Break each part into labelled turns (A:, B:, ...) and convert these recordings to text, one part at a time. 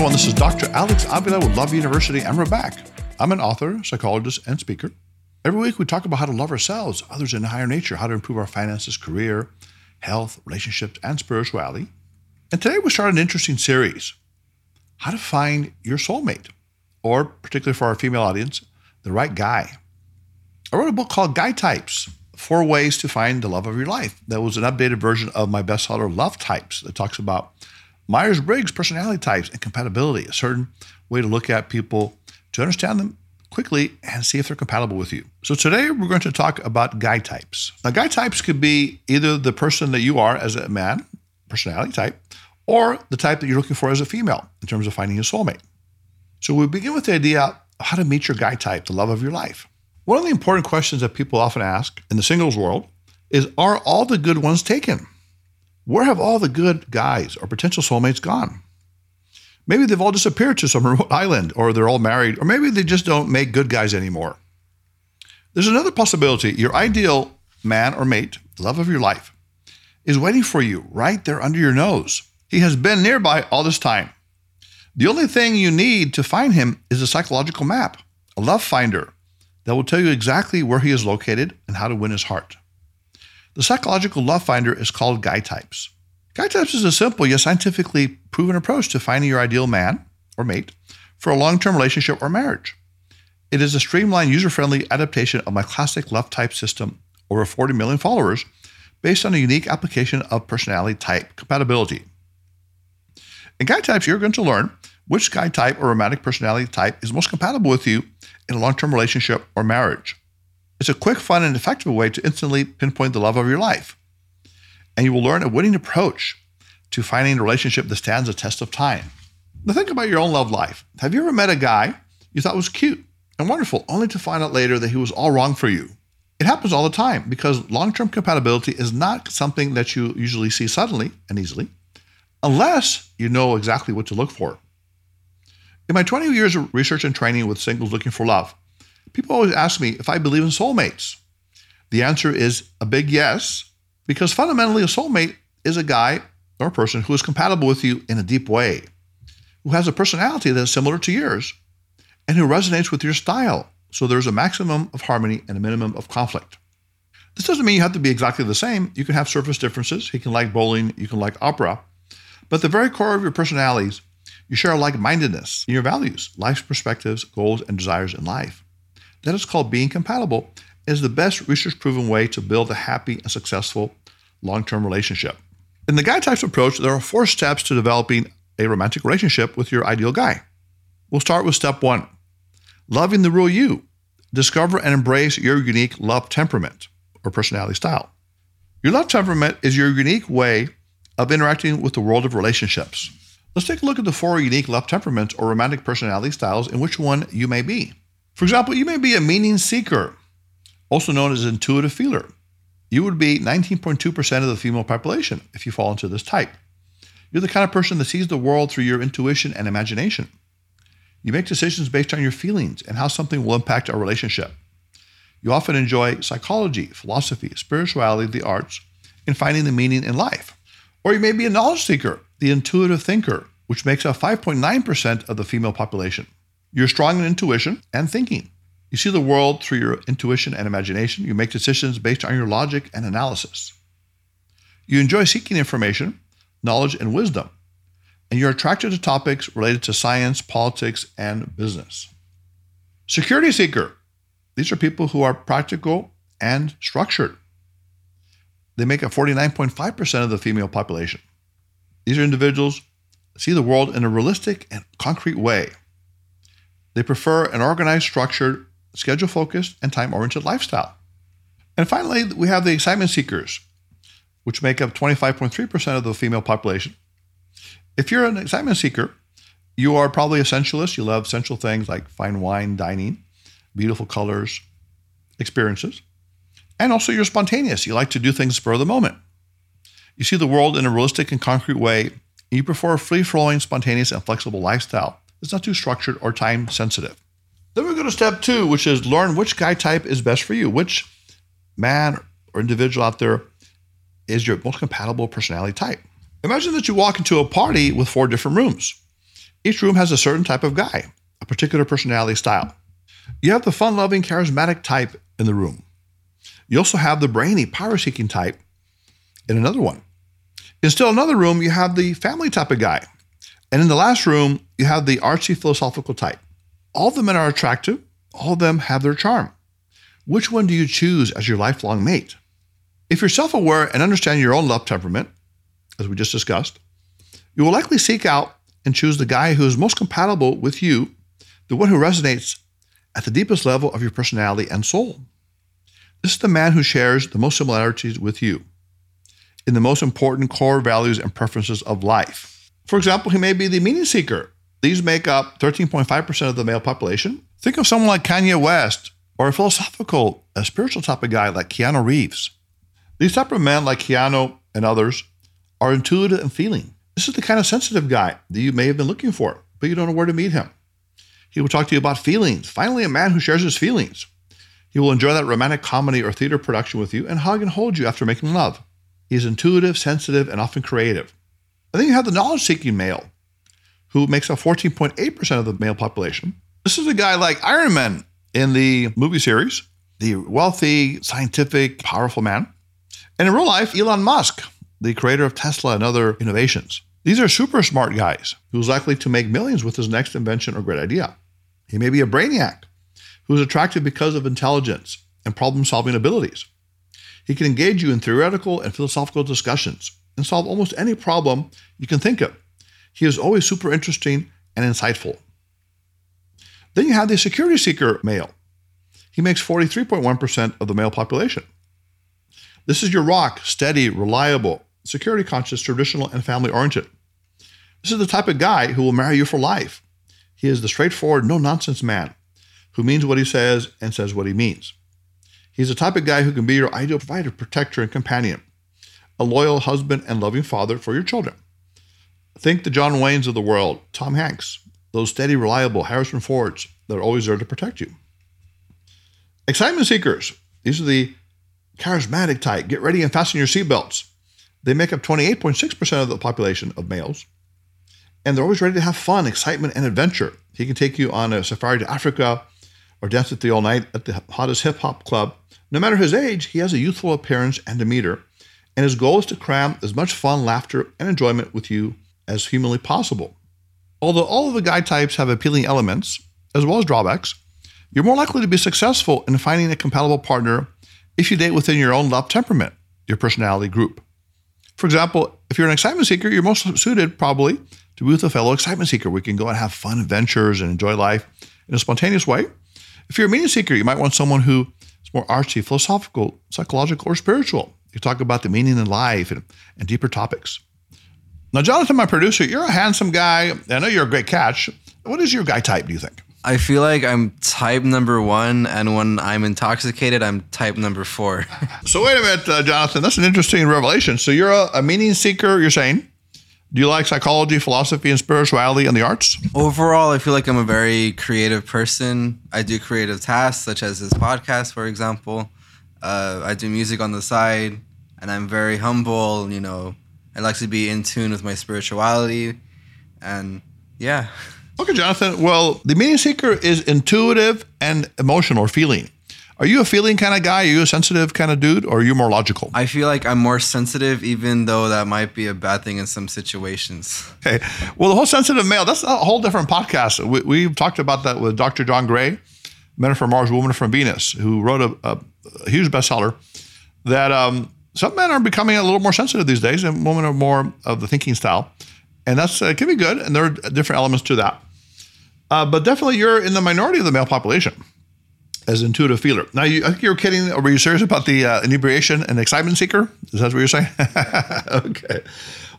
A: everyone. This is Dr. Alex Avila with Love University, and we're back. I'm an author, psychologist, and speaker. Every week we talk about how to love ourselves, others, in higher nature, how to improve our finances, career, health, relationships, and spirituality. And today we start an interesting series how to find your soulmate, or particularly for our female audience, the right guy. I wrote a book called Guy Types Four Ways to Find the Love of Your Life. That was an updated version of my bestseller, Love Types, that talks about Myers Briggs personality types and compatibility, a certain way to look at people to understand them quickly and see if they're compatible with you. So today we're going to talk about guy types. Now, guy types could be either the person that you are as a man, personality type, or the type that you're looking for as a female in terms of finding a soulmate. So we begin with the idea of how to meet your guy type, the love of your life. One of the important questions that people often ask in the singles world is Are all the good ones taken? Where have all the good guys or potential soulmates gone? Maybe they've all disappeared to some remote island, or they're all married, or maybe they just don't make good guys anymore. There's another possibility. Your ideal man or mate, the love of your life, is waiting for you right there under your nose. He has been nearby all this time. The only thing you need to find him is a psychological map, a love finder that will tell you exactly where he is located and how to win his heart. The psychological love finder is called Guy Types. Guy Types is a simple yet scientifically proven approach to finding your ideal man or mate for a long term relationship or marriage. It is a streamlined, user friendly adaptation of my classic love type system, over 40 million followers, based on a unique application of personality type compatibility. In Guy Types, you're going to learn which guy type or romantic personality type is most compatible with you in a long term relationship or marriage. It's a quick, fun, and effective way to instantly pinpoint the love of your life. And you will learn a winning approach to finding a relationship that stands the test of time. Now, think about your own love life. Have you ever met a guy you thought was cute and wonderful, only to find out later that he was all wrong for you? It happens all the time because long term compatibility is not something that you usually see suddenly and easily, unless you know exactly what to look for. In my 20 years of research and training with singles looking for love, People always ask me if I believe in soulmates. The answer is a big yes, because fundamentally, a soulmate is a guy or a person who is compatible with you in a deep way, who has a personality that is similar to yours, and who resonates with your style. So there's a maximum of harmony and a minimum of conflict. This doesn't mean you have to be exactly the same. You can have surface differences. He can like bowling, you can like opera. But at the very core of your personalities, you share a like mindedness in your values, life's perspectives, goals, and desires in life that is called being compatible, is the best research proven way to build a happy and successful long term relationship. In the guy types approach, there are four steps to developing a romantic relationship with your ideal guy. We'll start with step one loving the real you. Discover and embrace your unique love temperament or personality style. Your love temperament is your unique way of interacting with the world of relationships. Let's take a look at the four unique love temperaments or romantic personality styles and which one you may be. For example, you may be a meaning seeker, also known as intuitive feeler. You would be 19.2% of the female population if you fall into this type. You're the kind of person that sees the world through your intuition and imagination. You make decisions based on your feelings and how something will impact our relationship. You often enjoy psychology, philosophy, spirituality, the arts, and finding the meaning in life. Or you may be a knowledge seeker, the intuitive thinker, which makes up 5.9% of the female population. You're strong in intuition and thinking. You see the world through your intuition and imagination. You make decisions based on your logic and analysis. You enjoy seeking information, knowledge, and wisdom. And you're attracted to topics related to science, politics, and business. Security seeker. These are people who are practical and structured. They make up 49.5% of the female population. These are individuals see the world in a realistic and concrete way. They prefer an organized, structured, schedule focused, and time oriented lifestyle. And finally, we have the excitement seekers, which make up 25.3% of the female population. If you're an excitement seeker, you are probably a sensualist. You love sensual things like fine wine, dining, beautiful colors, experiences. And also, you're spontaneous. You like to do things spur of the moment. You see the world in a realistic and concrete way. You prefer a free flowing, spontaneous, and flexible lifestyle. It's not too structured or time sensitive. Then we go to step two, which is learn which guy type is best for you. Which man or individual out there is your most compatible personality type. Imagine that you walk into a party with four different rooms. Each room has a certain type of guy, a particular personality style. You have the fun loving, charismatic type in the room. You also have the brainy, power seeking type in another one. In still another room, you have the family type of guy. And in the last room, you have the artsy, philosophical type. All the men are attractive, all of them have their charm. Which one do you choose as your lifelong mate? If you're self aware and understand your own love temperament, as we just discussed, you will likely seek out and choose the guy who is most compatible with you, the one who resonates at the deepest level of your personality and soul. This is the man who shares the most similarities with you in the most important core values and preferences of life. For example, he may be the meaning seeker. These make up 13.5% of the male population. Think of someone like Kanye West or a philosophical, a spiritual type of guy like Keanu Reeves. These type of men, like Keanu and others, are intuitive and feeling. This is the kind of sensitive guy that you may have been looking for, but you don't know where to meet him. He will talk to you about feelings. Finally, a man who shares his feelings. He will enjoy that romantic comedy or theater production with you and hug and hold you after making love. He is intuitive, sensitive, and often creative. And then you have the knowledge seeking male, who makes up 14.8% of the male population. This is a guy like Iron Man in the movie series, the wealthy, scientific, powerful man. And in real life, Elon Musk, the creator of Tesla and other innovations. These are super smart guys who's likely to make millions with his next invention or great idea. He may be a brainiac who is attractive because of intelligence and problem solving abilities. He can engage you in theoretical and philosophical discussions and solve almost any problem you can think of. He is always super interesting and insightful. Then you have the security seeker male. He makes 43.1% of the male population. This is your rock, steady, reliable, security conscious, traditional, and family oriented. This is the type of guy who will marry you for life. He is the straightforward, no nonsense man who means what he says and says what he means. He's the type of guy who can be your ideal provider, protector, and companion, a loyal husband and loving father for your children. Think the John Waynes of the world, Tom Hanks, those steady, reliable Harrison Fords that are always there to protect you. Excitement seekers, these are the charismatic type. Get ready and fasten your seatbelts. They make up 28.6% of the population of males. And they're always ready to have fun, excitement, and adventure. He can take you on a safari to Africa or dance with you all night at the hottest hip hop club. No matter his age, he has a youthful appearance and demeanor, and his goal is to cram as much fun, laughter, and enjoyment with you as humanly possible. Although all of the guy types have appealing elements, as well as drawbacks, you're more likely to be successful in finding a compatible partner if you date within your own love temperament, your personality group. For example, if you're an excitement seeker, you're most suited probably to be with a fellow excitement seeker. We can go and have fun adventures and enjoy life in a spontaneous way. If you're a meaning seeker, you might want someone who is more artsy, philosophical, psychological, or spiritual. You talk about the meaning in life and, and deeper topics. Now, Jonathan, my producer, you're a handsome guy. I know you're a great catch. What is your guy type, do you think?
B: I feel like I'm type number one, and when I'm intoxicated, I'm type number four.
A: so, wait a minute, uh, Jonathan. That's an interesting revelation. So, you're a, a meaning seeker, you're saying? Do you like psychology, philosophy, and spirituality and the arts?
B: Overall, I feel like I'm a very creative person. I do creative tasks, such as this podcast, for example. Uh, I do music on the side, and I'm very humble. You know, I like to be in tune with my spirituality, and yeah.
A: Okay, Jonathan. Well, the meaning seeker is intuitive and emotional or feeling. Are you a feeling kind of guy? Are you a sensitive kind of dude, or are you more logical?
B: I feel like I'm more sensitive, even though that might be a bad thing in some situations.
A: Okay. Well, the whole sensitive male, that's a whole different podcast. We, we've talked about that with Dr. John Gray, Men from Mars, Women from Venus, who wrote a, a, a huge bestseller that um, some men are becoming a little more sensitive these days, and women are more of the thinking style. And that's uh, can be good, and there are different elements to that. Uh, but definitely, you're in the minority of the male population as intuitive feeler. Now, you, I think you were kidding. Or were you serious about the uh, inebriation and excitement seeker? Is that what you're saying? okay.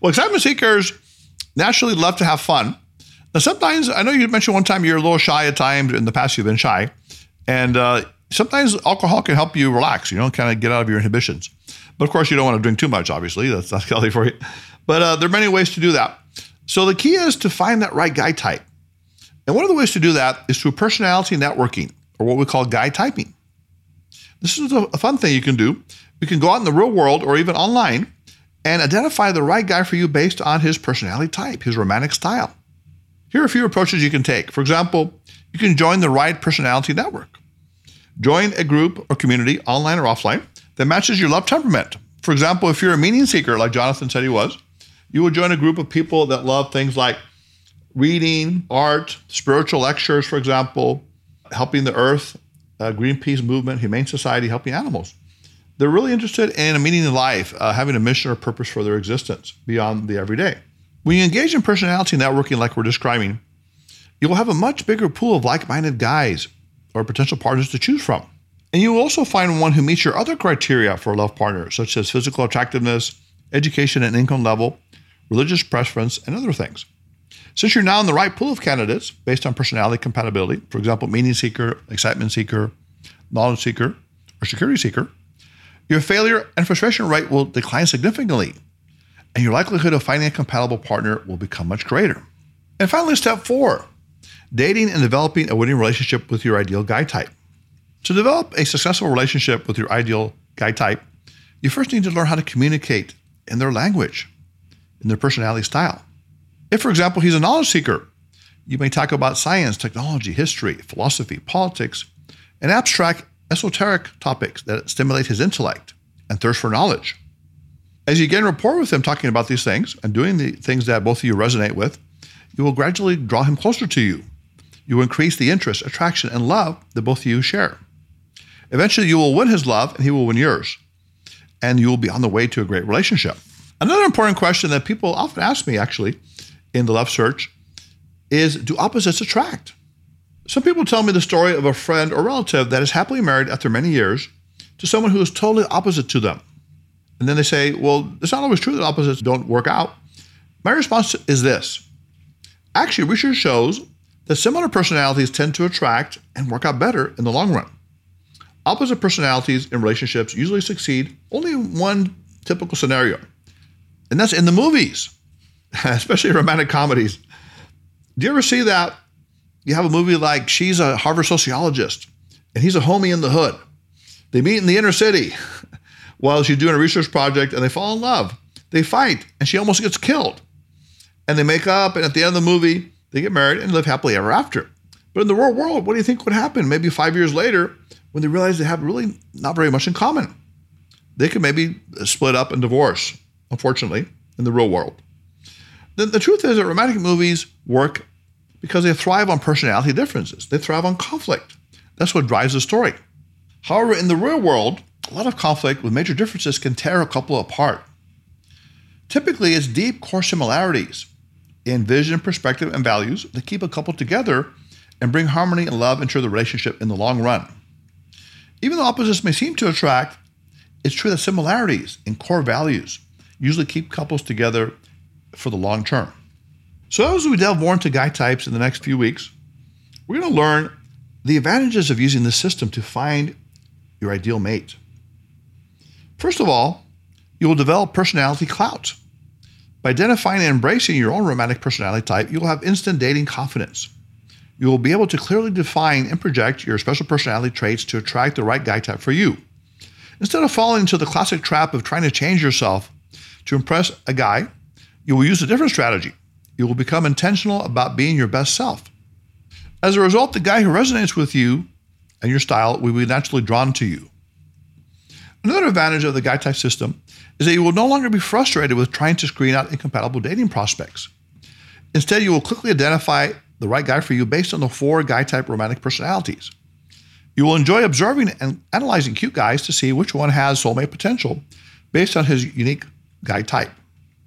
A: Well, excitement seekers naturally love to have fun. Now, sometimes I know you mentioned one time you're a little shy at times. In the past, you've been shy, and uh, sometimes alcohol can help you relax. You know, kind of get out of your inhibitions. But of course, you don't want to drink too much. Obviously, that's not healthy for you. But uh, there are many ways to do that. So the key is to find that right guy type. And one of the ways to do that is through personality networking or what we call guy typing. This is a fun thing you can do. You can go out in the real world or even online and identify the right guy for you based on his personality type, his romantic style. Here are a few approaches you can take. For example, you can join the right personality network. Join a group or community, online or offline, that matches your love temperament. For example, if you're a meaning seeker, like Jonathan said he was, you will join a group of people that love things like reading, art, spiritual lectures, for example, helping the earth, uh, Greenpeace movement, Humane Society, helping animals. They're really interested in a meaning in life, uh, having a mission or purpose for their existence beyond the everyday. When you engage in personality networking, like we're describing, you will have a much bigger pool of like minded guys or potential partners to choose from. And you will also find one who meets your other criteria for a love partner, such as physical attractiveness, education and income level, religious preference, and other things. Since you're now in the right pool of candidates based on personality compatibility, for example, meaning seeker, excitement seeker, knowledge seeker, or security seeker, your failure and frustration rate will decline significantly, and your likelihood of finding a compatible partner will become much greater. And finally, step four dating and developing a winning relationship with your ideal guy type. To develop a successful relationship with your ideal guy type, you first need to learn how to communicate in their language, in their personality style. If, for example, he's a knowledge seeker, you may talk about science, technology, history, philosophy, politics, and abstract, esoteric topics that stimulate his intellect and thirst for knowledge. As you gain rapport with him talking about these things and doing the things that both of you resonate with, you will gradually draw him closer to you. You will increase the interest, attraction, and love that both of you share. Eventually, you will win his love and he will win yours, and you will be on the way to a great relationship. Another important question that people often ask me, actually, in the love search is do opposites attract? Some people tell me the story of a friend or relative that is happily married after many years to someone who is totally opposite to them. And then they say, well, it's not always true that opposites don't work out. My response is this actually, research shows that similar personalities tend to attract and work out better in the long run. Opposite personalities in relationships usually succeed only in one typical scenario, and that's in the movies. especially romantic comedies. Do you ever see that? You have a movie like she's a Harvard sociologist and he's a homie in the hood. They meet in the inner city while she's doing a research project and they fall in love. They fight and she almost gets killed. And they make up and at the end of the movie, they get married and live happily ever after. But in the real world, what do you think would happen? Maybe five years later, when they realize they have really not very much in common, they could maybe uh, split up and divorce, unfortunately, in the real world. The, the truth is that romantic movies work because they thrive on personality differences. They thrive on conflict. That's what drives the story. However, in the real world, a lot of conflict with major differences can tear a couple apart. Typically, it's deep core similarities in vision, perspective, and values that keep a couple together and bring harmony and love into the relationship in the long run. Even though opposites may seem to attract, it's true that similarities in core values usually keep couples together for the long term. So, as we delve more into guy types in the next few weeks, we're going to learn the advantages of using this system to find your ideal mate. First of all, you will develop personality clout. By identifying and embracing your own romantic personality type, you will have instant dating confidence. You will be able to clearly define and project your special personality traits to attract the right guy type for you. Instead of falling into the classic trap of trying to change yourself to impress a guy, you will use a different strategy. You will become intentional about being your best self. As a result, the guy who resonates with you and your style will be naturally drawn to you. Another advantage of the guy type system is that you will no longer be frustrated with trying to screen out incompatible dating prospects. Instead, you will quickly identify the right guy for you based on the four guy type romantic personalities. You will enjoy observing and analyzing cute guys to see which one has soulmate potential based on his unique guy type.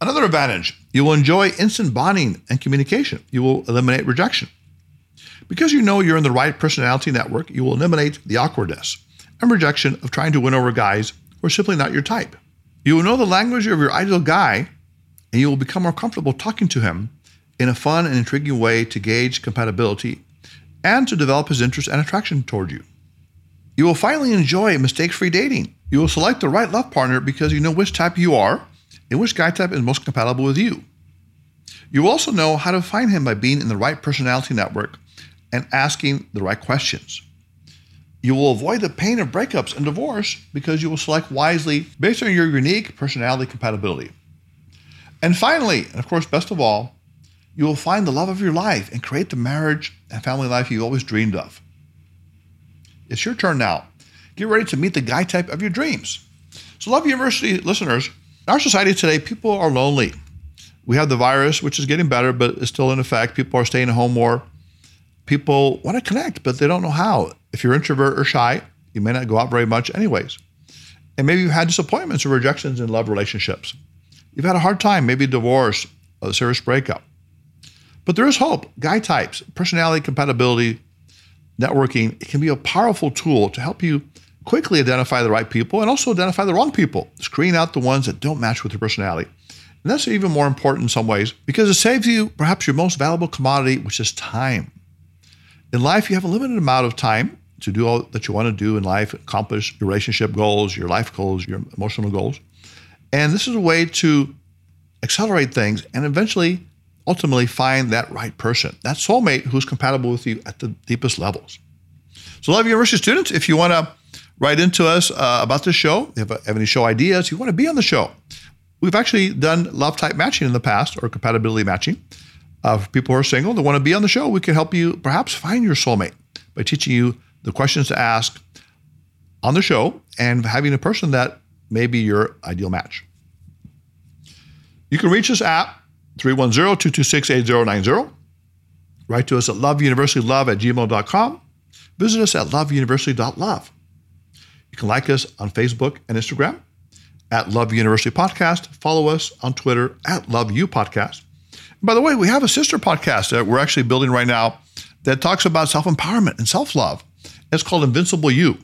A: Another advantage you will enjoy instant bonding and communication. You will eliminate rejection. Because you know you're in the right personality network, you will eliminate the awkwardness and rejection of trying to win over guys who are simply not your type. You will know the language of your ideal guy, and you will become more comfortable talking to him in a fun and intriguing way to gauge compatibility and to develop his interest and attraction toward you. You will finally enjoy mistake free dating. You will select the right love partner because you know which type you are in which guy type is most compatible with you. You also know how to find him by being in the right personality network and asking the right questions. You will avoid the pain of breakups and divorce because you will select wisely based on your unique personality compatibility. And finally, and of course, best of all, you will find the love of your life and create the marriage and family life you always dreamed of. It's your turn now. Get ready to meet the guy type of your dreams. So, Love University listeners, in our society today, people are lonely. We have the virus, which is getting better, but it's still in effect. People are staying at home more. People want to connect, but they don't know how. If you're introvert or shy, you may not go out very much, anyways. And maybe you've had disappointments or rejections in love relationships. You've had a hard time, maybe divorce, a serious breakup. But there is hope. Guy types, personality compatibility, networking, it can be a powerful tool to help you quickly identify the right people and also identify the wrong people, screen out the ones that don't match with your personality. And that's even more important in some ways because it saves you perhaps your most valuable commodity, which is time. In life, you have a limited amount of time to do all that you want to do in life, accomplish your relationship goals, your life goals, your emotional goals. And this is a way to accelerate things and eventually ultimately find that right person, that soulmate who's compatible with you at the deepest levels. So, Love University students, if you want to write into us uh, about the show, if you have any show ideas, you want to be on the show. We've actually done love type matching in the past or compatibility matching. Uh, for people who are single that want to be on the show, we can help you perhaps find your soulmate by teaching you the questions to ask on the show and having a person that may be your ideal match. You can reach us at 310-226-8090. Write to us at loveuniversitylove at gmail.com. Visit us at loveuniversity.love. You can like us on Facebook and Instagram at Love University Podcast. Follow us on Twitter at Love You Podcast. By the way, we have a sister podcast that we're actually building right now that talks about self empowerment and self love. It's called Invincible You.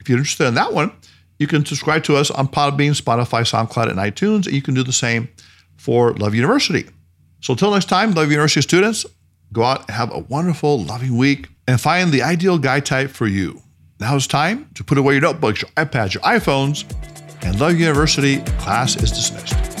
A: If you're interested in that one, you can subscribe to us on Podbean, Spotify, SoundCloud, and iTunes. And you can do the same for Love University. So until next time, Love University students, go out and have a wonderful, loving week and find the ideal guy type for you. Now it's time to put away your notebooks, your iPads, your iPhones, and Love University class is dismissed.